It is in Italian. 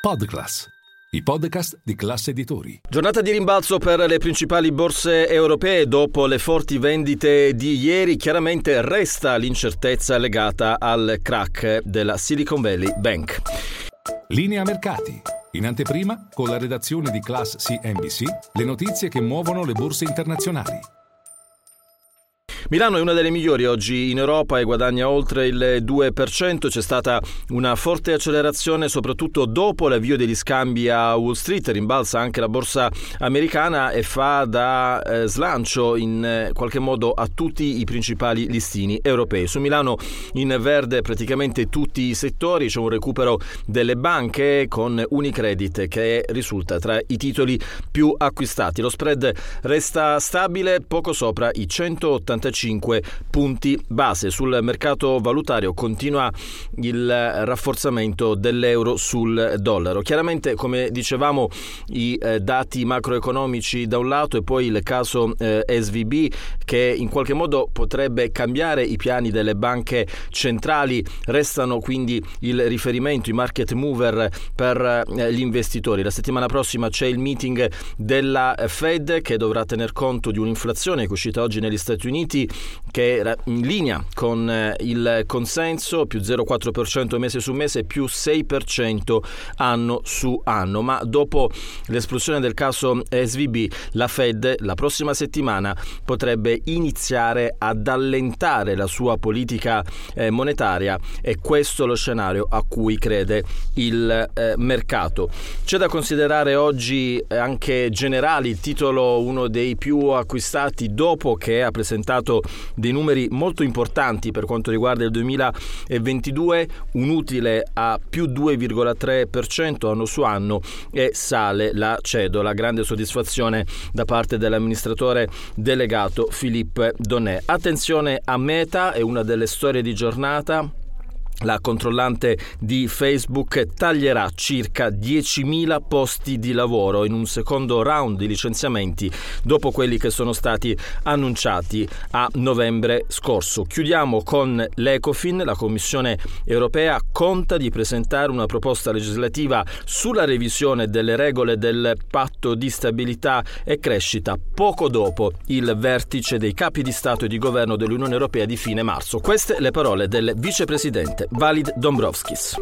Podclass, i podcast di classe editori. Giornata di rimbalzo per le principali borse europee dopo le forti vendite di ieri. Chiaramente resta l'incertezza legata al crack della Silicon Valley Bank. Linea mercati. In anteprima, con la redazione di Class CNBC, le notizie che muovono le borse internazionali. Milano è una delle migliori oggi in Europa e guadagna oltre il 2%. C'è stata una forte accelerazione soprattutto dopo l'avvio degli scambi a Wall Street. Rimbalza anche la borsa americana e fa da eh, slancio in eh, qualche modo a tutti i principali listini europei. Su Milano in verde praticamente tutti i settori. C'è un recupero delle banche con Unicredit che risulta tra i titoli più acquistati. Lo spread resta stabile poco sopra i 185 5 punti base. Sul mercato valutario continua il rafforzamento dell'euro sul dollaro. Chiaramente, come dicevamo, i eh, dati macroeconomici da un lato e poi il caso eh, SVB che in qualche modo potrebbe cambiare i piani delle banche centrali, restano quindi il riferimento, i market mover per eh, gli investitori. La settimana prossima c'è il meeting della Fed che dovrà tener conto di un'inflazione che è uscita oggi negli Stati Uniti che era in linea con eh, il consenso, più 0,4% mese su mese, più 6% anno su anno. Ma dopo l'esplosione del caso SVB, la Fed la prossima settimana potrebbe iniziare ad allentare la sua politica eh, monetaria e questo è lo scenario a cui crede il eh, mercato. C'è da considerare oggi anche Generali, il titolo uno dei più acquistati dopo che ha presentato dei numeri molto importanti per quanto riguarda il 2022, un utile a più 2,3% anno su anno e sale la cedola. Grande soddisfazione da parte dell'amministratore delegato Philippe Donnet. Attenzione a Meta, è una delle storie di giornata. La controllante di Facebook taglierà circa 10.000 posti di lavoro in un secondo round di licenziamenti dopo quelli che sono stati annunciati a novembre scorso. Chiudiamo con l'Ecofin. La Commissione europea conta di presentare una proposta legislativa sulla revisione delle regole del patto di stabilità e crescita poco dopo il vertice dei capi di Stato e di governo dell'Unione europea di fine marzo. Queste le parole del vicepresidente Walid Dąbrowskis.